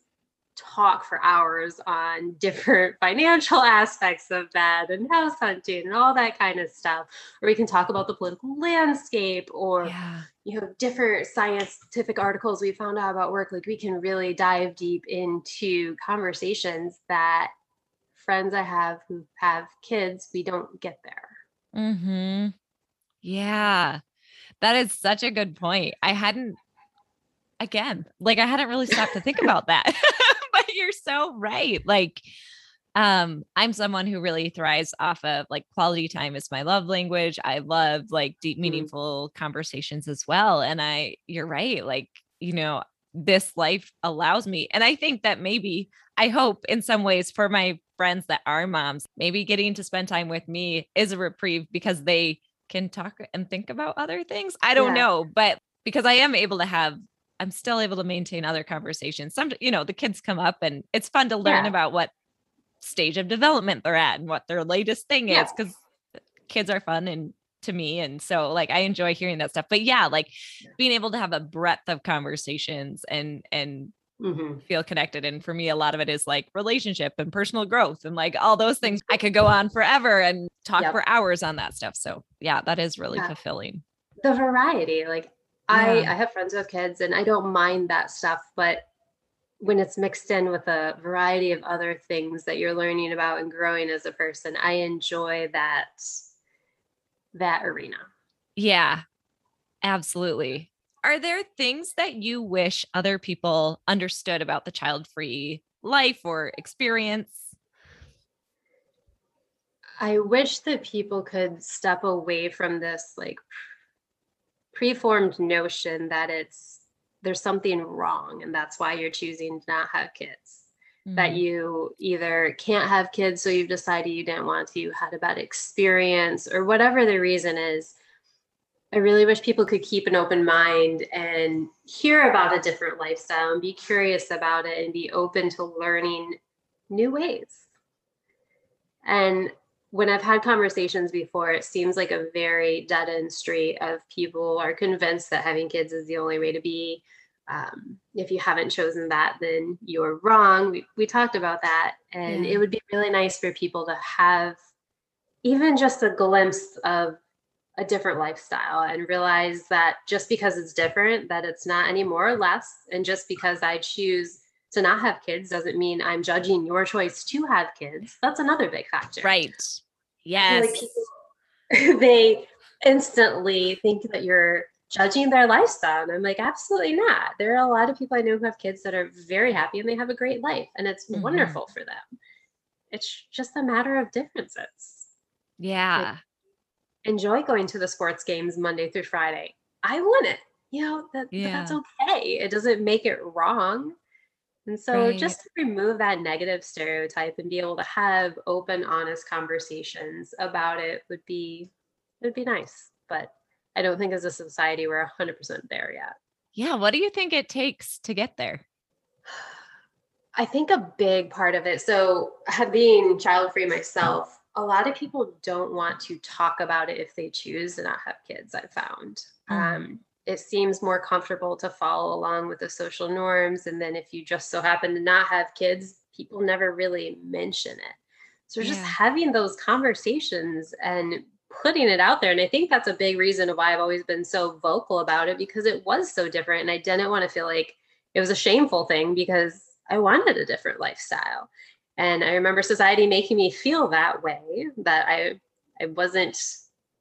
S2: talk for hours on different financial aspects of that and house hunting and all that kind of stuff. Or we can talk about the political landscape or yeah. you know different scientific articles we found out about work. Like we can really dive deep into conversations that friends I have who have kids, we don't get there.
S1: Mm-hmm. Yeah. That is such a good point. I hadn't again, like I hadn't really stopped to think about that. you're so right. Like, um, I'm someone who really thrives off of like quality time is my love language. I love like deep, mm-hmm. meaningful mm-hmm. conversations as well. And I, you're right. Like, you know, this life allows me. And I think that maybe, I hope in some ways for my friends that are moms, maybe getting to spend time with me is a reprieve because they can talk and think about other things. I don't yeah. know, but because I am able to have I'm still able to maintain other conversations. Some, you know, the kids come up and it's fun to learn yeah. about what stage of development they're at and what their latest thing yeah. is because kids are fun and to me. And so like I enjoy hearing that stuff. But yeah, like being able to have a breadth of conversations and and mm-hmm. feel connected. And for me, a lot of it is like relationship and personal growth and like all those things. I could go on forever and talk yep. for hours on that stuff. So yeah, that is really yeah. fulfilling.
S2: The variety, like I I have friends with kids and I don't mind that stuff, but when it's mixed in with a variety of other things that you're learning about and growing as a person, I enjoy that that arena.
S1: Yeah. Absolutely. Are there things that you wish other people understood about the child-free life or experience?
S2: I wish that people could step away from this like preformed notion that it's there's something wrong and that's why you're choosing to not have kids. Mm-hmm. that you either can't have kids so you've decided you didn't want to you had a bad experience or whatever the reason is. I really wish people could keep an open mind and hear about a different lifestyle and be curious about it and be open to learning new ways. And when I've had conversations before, it seems like a very dead end street of people are convinced that having kids is the only way to be. Um, if you haven't chosen that, then you're wrong. We, we talked about that. And yeah. it would be really nice for people to have even just a glimpse of a different lifestyle and realize that just because it's different, that it's not any more or less. And just because I choose to not have kids doesn't mean I'm judging your choice to have kids. That's another big factor.
S1: Right. Yes. Like
S2: people, they instantly think that you're judging their lifestyle. And I'm like, absolutely not. There are a lot of people I know who have kids that are very happy and they have a great life and it's mm-hmm. wonderful for them. It's just a matter of differences.
S1: Yeah.
S2: Like, enjoy going to the sports games Monday through Friday. I wouldn't. You know, that, yeah. that's okay. It doesn't make it wrong. And so right. just to remove that negative stereotype and be able to have open, honest conversations about it would be would be nice. But I don't think as a society we're 100% there yet.
S1: Yeah, what do you think it takes to get there?
S2: I think a big part of it. So, being child free myself, a lot of people don't want to talk about it if they choose to not have kids. I've found mm. um, it seems more comfortable to follow along with the social norms, and then if you just so happen to not have kids, people never really mention it. So, yeah. just having those conversations and putting it out there. And I think that's a big reason why I've always been so vocal about it because it was so different. And I didn't want to feel like it was a shameful thing because I wanted a different lifestyle. And I remember society making me feel that way that I I wasn't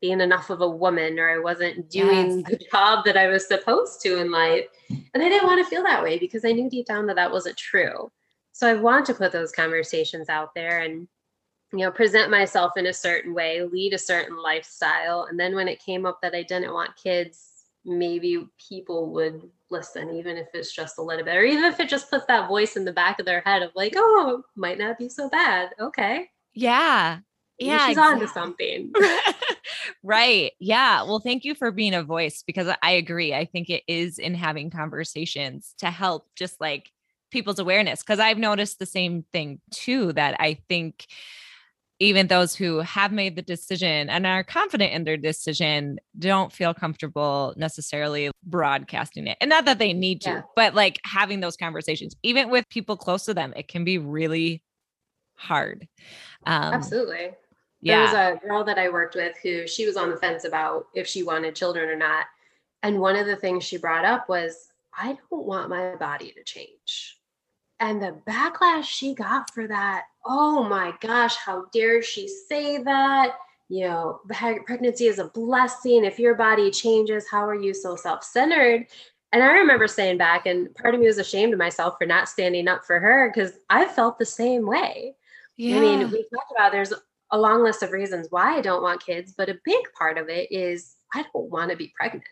S2: being enough of a woman or I wasn't doing yes. the job that I was supposed to in life. And I didn't want to feel that way because I knew deep down that that wasn't true. So I wanted to put those conversations out there and you know present myself in a certain way, lead a certain lifestyle. And then when it came up that I didn't want kids, maybe people would listen, even if it's just a little bit, or even if it just puts that voice in the back of their head of like, oh, might not be so bad. Okay.
S1: Yeah.
S2: Yeah. She's exactly. on to something.
S1: right. Yeah. Well, thank you for being a voice because I agree. I think it is in having conversations to help just like people's awareness. Cause I've noticed the same thing too, that I think even those who have made the decision and are confident in their decision don't feel comfortable necessarily broadcasting it. And not that they need to, yeah. but like having those conversations, even with people close to them, it can be really hard.
S2: Um, Absolutely. Yeah. There was a girl that I worked with who she was on the fence about if she wanted children or not. And one of the things she brought up was, I don't want my body to change. And the backlash she got for that, oh my gosh, how dare she say that? You know, pregnancy is a blessing. If your body changes, how are you so self centered? And I remember saying back, and part of me was ashamed of myself for not standing up for her because I felt the same way. Yeah. I mean, we talked about there's a long list of reasons why I don't want kids, but a big part of it is I don't want to be pregnant.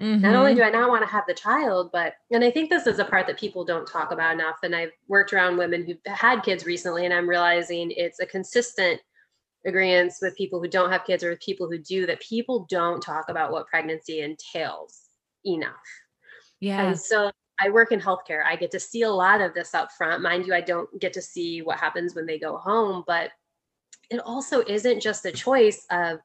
S2: Mm-hmm. Not only mm-hmm. do I not want to have the child, but, and I think this is a part that people don't talk about enough. And I've worked around women who've had kids recently, and I'm realizing it's a consistent agreement with people who don't have kids or with people who do that people don't talk about what pregnancy entails enough. Yeah. And so I work in healthcare. I get to see a lot of this up front. Mind you, I don't get to see what happens when they go home, but it also isn't just a choice of,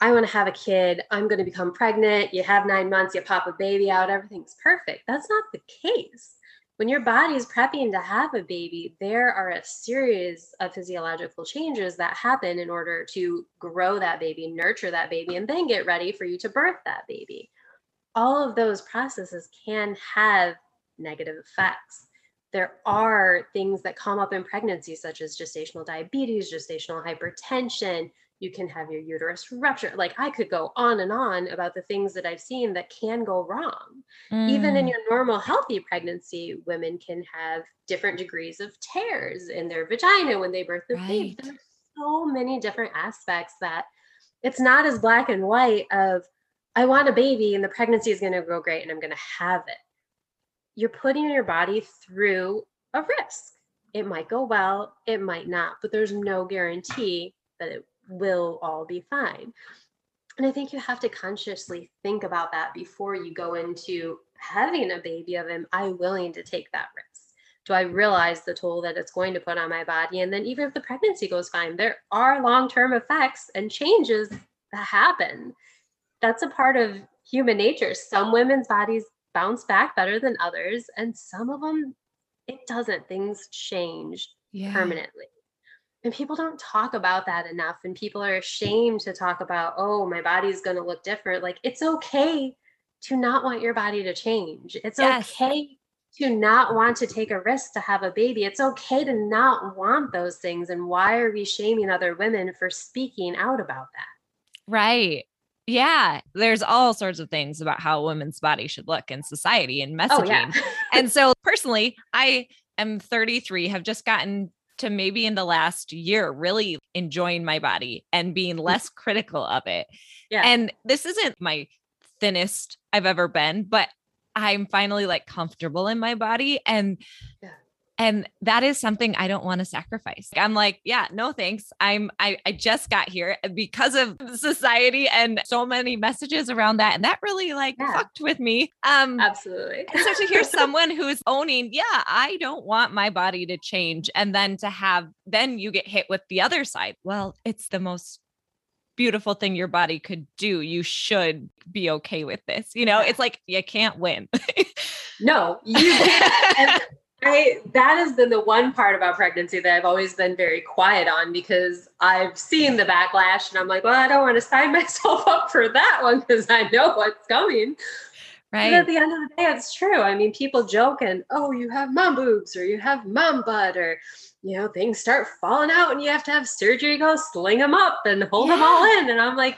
S2: I want to have a kid. I'm going to become pregnant. You have nine months, you pop a baby out, everything's perfect. That's not the case. When your body is prepping to have a baby, there are a series of physiological changes that happen in order to grow that baby, nurture that baby, and then get ready for you to birth that baby. All of those processes can have negative effects. There are things that come up in pregnancy, such as gestational diabetes, gestational hypertension, you can have your uterus rupture. Like I could go on and on about the things that I've seen that can go wrong. Mm. Even in mm. your normal healthy pregnancy, women can have different degrees of tears in their vagina when they birth the right. baby. There's so many different aspects that it's not as black and white of I want a baby and the pregnancy is going to go great and I'm going to have it. You're putting your body through a risk. It might go well, it might not, but there's no guarantee that it will all be fine. And I think you have to consciously think about that before you go into having a baby of am I willing to take that risk? Do I realize the toll that it's going to put on my body? And then even if the pregnancy goes fine, there are long-term effects and changes that happen. That's a part of human nature. Some women's bodies bounce back better than others, and some of them it doesn't. Things change yeah. permanently and people don't talk about that enough and people are ashamed to talk about oh my body's going to look different like it's okay to not want your body to change it's yes. okay to not want to take a risk to have a baby it's okay to not want those things and why are we shaming other women for speaking out about that
S1: right yeah, there's all sorts of things about how a woman's body should look in society and messaging. Oh, yeah. and so personally, I am 33, have just gotten to maybe in the last year really enjoying my body and being mm. less critical of it. Yeah. And this isn't my thinnest I've ever been, but I'm finally like comfortable in my body and yeah. And that is something I don't want to sacrifice. I'm like, yeah, no thanks. I'm I I just got here because of society and so many messages around that. And that really like yeah. fucked with me.
S2: Um absolutely.
S1: so to hear someone who's owning, yeah, I don't want my body to change. And then to have then you get hit with the other side. Well, it's the most beautiful thing your body could do. You should be okay with this. You know, it's like you can't win.
S2: no, you can't. I that has been the one part about pregnancy that I've always been very quiet on because I've seen the backlash and I'm like, well, I don't want to sign myself up for that one because I know what's coming. Right. But at the end of the day, it's true. I mean, people joke and oh, you have mom boobs or you have mom butt or you know, things start falling out and you have to have surgery, go sling them up and hold yeah. them all in. And I'm like,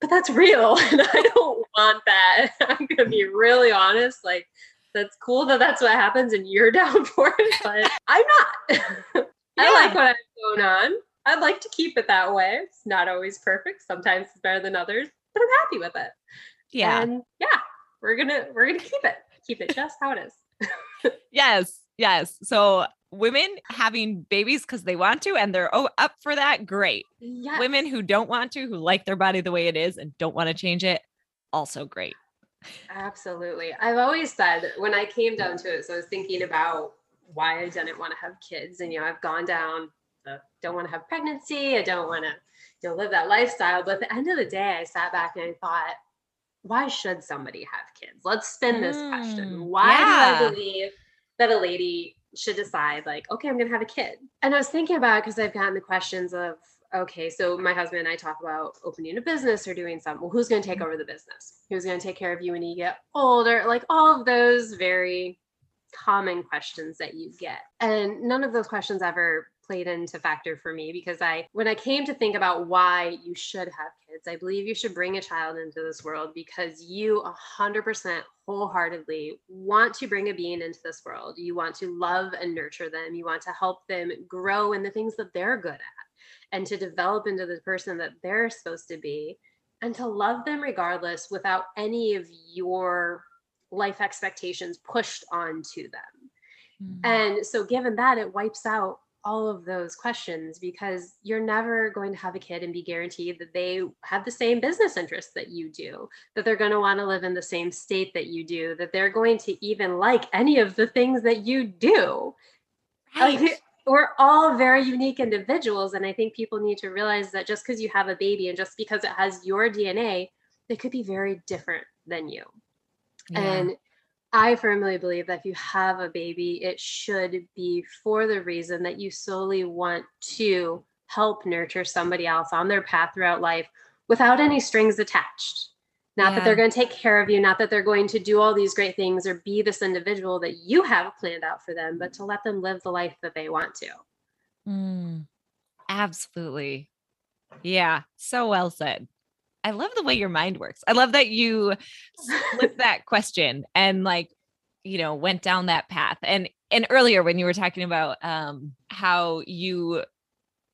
S2: but that's real. And I don't want that. I'm gonna be really honest. Like that's cool that that's what happens and you're down for it, but I'm not. I like what I have going on. I'd like to keep it that way. It's not always perfect. Sometimes it's better than others, but I'm happy with it. Yeah. And yeah, we're gonna we're gonna keep it. Keep it just how it is.
S1: yes. Yes. So women having babies because they want to and they're oh up for that, great. Yes. Women who don't want to, who like their body the way it is and don't want to change it, also great.
S2: Absolutely. I've always said when I came down to it, so I was thinking about why I didn't want to have kids. And, you know, I've gone down, the, don't want to have pregnancy. I don't want to, you know, live that lifestyle. But at the end of the day, I sat back and I thought, why should somebody have kids? Let's spin this mm, question. Why yeah. do I believe that a lady should decide, like, okay, I'm going to have a kid? And I was thinking about it because I've gotten the questions of, okay, so my husband and I talk about opening a business or doing something. Well, who's going to take mm-hmm. over the business? Who's going to take care of you when you get older? Like all of those very common questions that you get. And none of those questions ever played into factor for me because I when I came to think about why you should have kids, I believe you should bring a child into this world because you 100% wholeheartedly want to bring a being into this world. You want to love and nurture them. You want to help them grow in the things that they're good at and to develop into the person that they're supposed to be and to love them regardless without any of your life expectations pushed onto them. Mm-hmm. And so, given that, it wipes out all of those questions because you're never going to have a kid and be guaranteed that they have the same business interests that you do, that they're going to want to live in the same state that you do, that they're going to even like any of the things that you do. Right. Like, we're all very unique individuals and i think people need to realize that just because you have a baby and just because it has your dna they could be very different than you yeah. and i firmly believe that if you have a baby it should be for the reason that you solely want to help nurture somebody else on their path throughout life without any strings attached not yeah. that they're going to take care of you, not that they're going to do all these great things or be this individual that you have planned out for them, but to let them live the life that they want to.
S1: Mm, absolutely. Yeah. So well said. I love the way your mind works. I love that you flipped that question and like, you know, went down that path. And and earlier when you were talking about um how you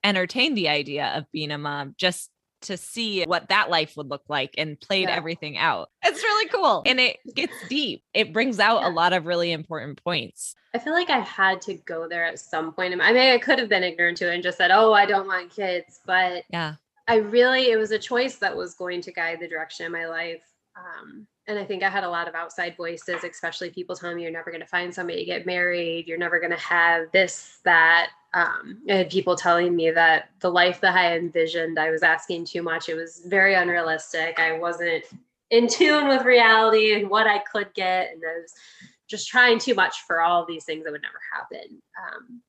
S1: entertained the idea of being a mom just to see what that life would look like and played yeah. everything out. It's really cool. And it gets deep. It brings out yeah. a lot of really important points.
S2: I feel like I had to go there at some point. I mean, I could have been ignorant to it and just said, oh, I don't want kids. But yeah, I really, it was a choice that was going to guide the direction of my life. Um, and I think I had a lot of outside voices, especially people telling me you're never going to find somebody to get married, you're never going to have this, that. Um, I had people telling me that the life that I envisioned, I was asking too much. It was very unrealistic. I wasn't in tune with reality and what I could get, and I was just trying too much for all these things that would never happen. Um,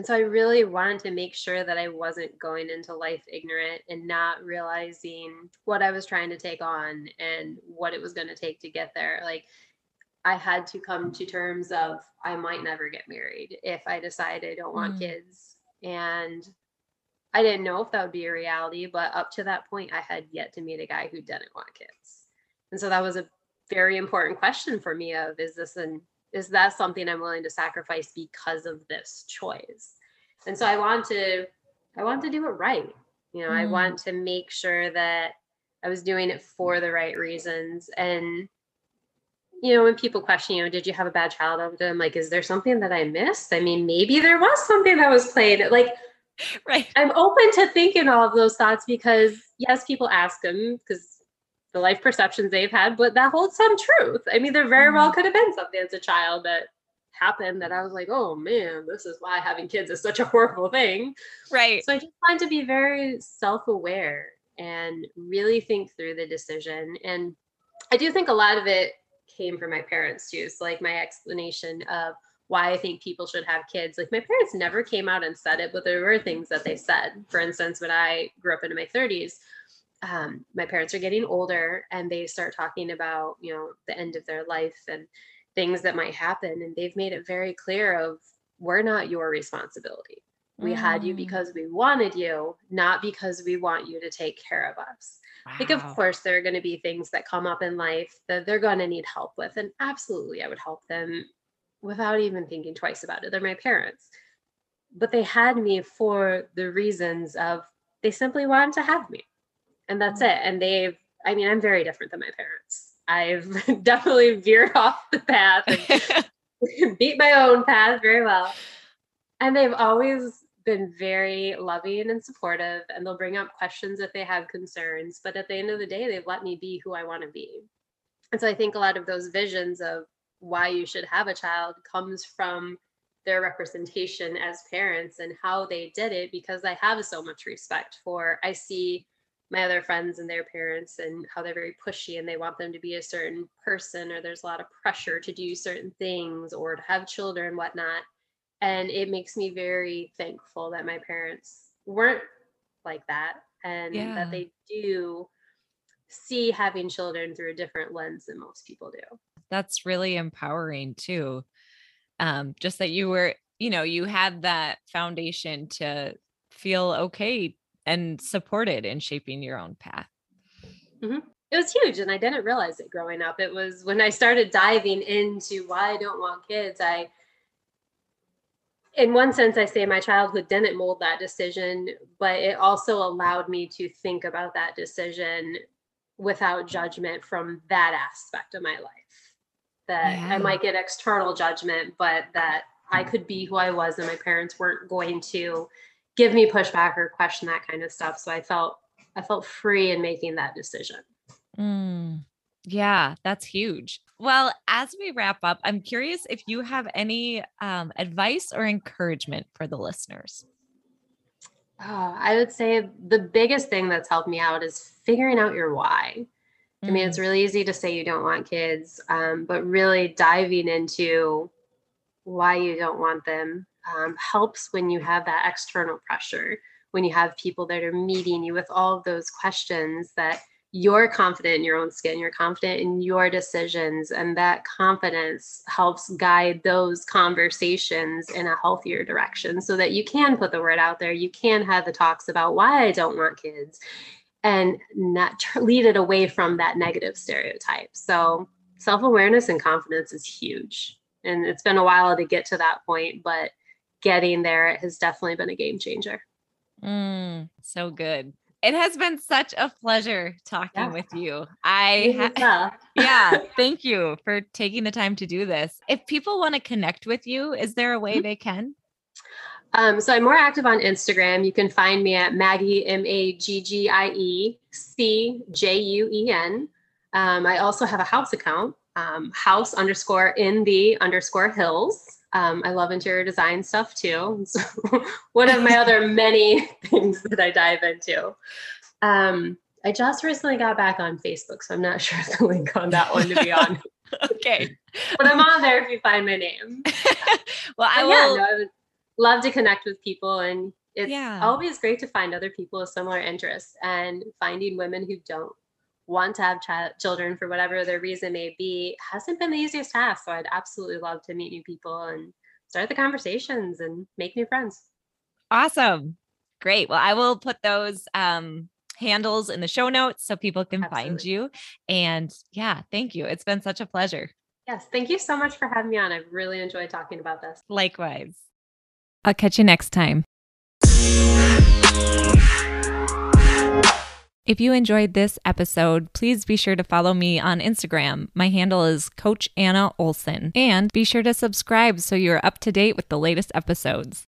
S2: and so I really wanted to make sure that I wasn't going into life ignorant and not realizing what I was trying to take on and what it was going to take to get there. Like I had to come to terms of I might never get married if I decide I don't want mm. kids. And I didn't know if that would be a reality, but up to that point, I had yet to meet a guy who didn't want kids. And so that was a very important question for me of is this an is that something I'm willing to sacrifice because of this choice? And so I want to I want to do it right. You know, mm. I want to make sure that I was doing it for the right reasons and you know, when people question, you know, did you have a bad childhood? I'm like, is there something that I missed? I mean, maybe there was something that was played. Like,
S1: right.
S2: I'm open to thinking all of those thoughts because, yes, people ask them because the life perceptions they've had, but that holds some truth. I mean, there very well mm-hmm. could have been something as a child that happened that I was like, oh man, this is why having kids is such a horrible thing.
S1: Right.
S2: So I just wanted to be very self aware and really think through the decision. And I do think a lot of it came from my parents too. So like my explanation of why I think people should have kids. Like my parents never came out and said it, but there were things that they said. For instance, when I grew up into my 30s, um, my parents are getting older and they start talking about, you know, the end of their life and things that might happen. And they've made it very clear of we're not your responsibility. We mm. had you mm. because we wanted you, not because we want you to take care of us. Wow. Like, of course, there are going to be things that come up in life that they're going to need help with. And absolutely, I would help them without even thinking twice about it. They're my parents. But they had me for the reasons of they simply wanted to have me. And that's it. And they've, I mean, I'm very different than my parents. I've definitely veered off the path and beat my own path very well. And they've always been very loving and supportive and they'll bring up questions if they have concerns but at the end of the day they've let me be who i want to be and so i think a lot of those visions of why you should have a child comes from their representation as parents and how they did it because i have so much respect for i see my other friends and their parents and how they're very pushy and they want them to be a certain person or there's a lot of pressure to do certain things or to have children whatnot. And it makes me very thankful that my parents weren't like that and yeah. that they do see having children through a different lens than most people do.
S1: That's really empowering too. Um just that you were you know you had that foundation to feel okay and supported in shaping your own path
S2: mm-hmm. it was huge and i didn't realize it growing up it was when i started diving into why i don't want kids i in one sense, I say my childhood didn't mold that decision, but it also allowed me to think about that decision without judgment from that aspect of my life. That yeah. I might get external judgment, but that I could be who I was and my parents weren't going to give me pushback or question that kind of stuff. So I felt I felt free in making that decision.
S1: Mm. Yeah, that's huge. Well, as we wrap up, I'm curious if you have any um, advice or encouragement for the listeners.
S2: Oh, I would say the biggest thing that's helped me out is figuring out your why. Mm. I mean, it's mm. really easy to say you don't want kids, um, but really diving into why you don't want them um, helps when you have that external pressure, when you have people that are meeting you with all of those questions that you're confident in your own skin, you're confident in your decisions, and that confidence helps guide those conversations in a healthier direction so that you can put the word out there. You can have the talks about why I don't want kids and not lead it away from that negative stereotype. So, self awareness and confidence is huge. And it's been a while to get to that point, but getting there has definitely been a game changer.
S1: Mm, so good. It has been such a pleasure talking yeah. with you. I ha- yeah, thank you for taking the time to do this. If people want to connect with you, is there a way mm-hmm. they can?
S2: Um, so I'm more active on Instagram. You can find me at Maggie M A G G I E C J U E N. Um, I also have a house account, um, house underscore in the underscore hills. Um, I love interior design stuff too. So one of my other many things that I dive into. Um, I just recently got back on Facebook, so I'm not sure the link on that one to be on.
S1: okay.
S2: but I'm on there if you find my name.
S1: well, I will. Yeah, no, I would
S2: love to connect with people, and it's yeah. always great to find other people with similar interests and finding women who don't want to have child children for whatever their reason may be hasn't been the easiest task. So I'd absolutely love to meet new people and start the conversations and make new friends.
S1: Awesome. Great. Well, I will put those um, handles in the show notes so people can absolutely. find you. And yeah, thank you. It's been such a pleasure.
S2: Yes. Thank you so much for having me on. I've really enjoyed talking about this.
S1: Likewise. I'll catch you next time. If you enjoyed this episode, please be sure to follow me on Instagram. My handle is Coach Anna Olson. And be sure to subscribe so you're up to date with the latest episodes.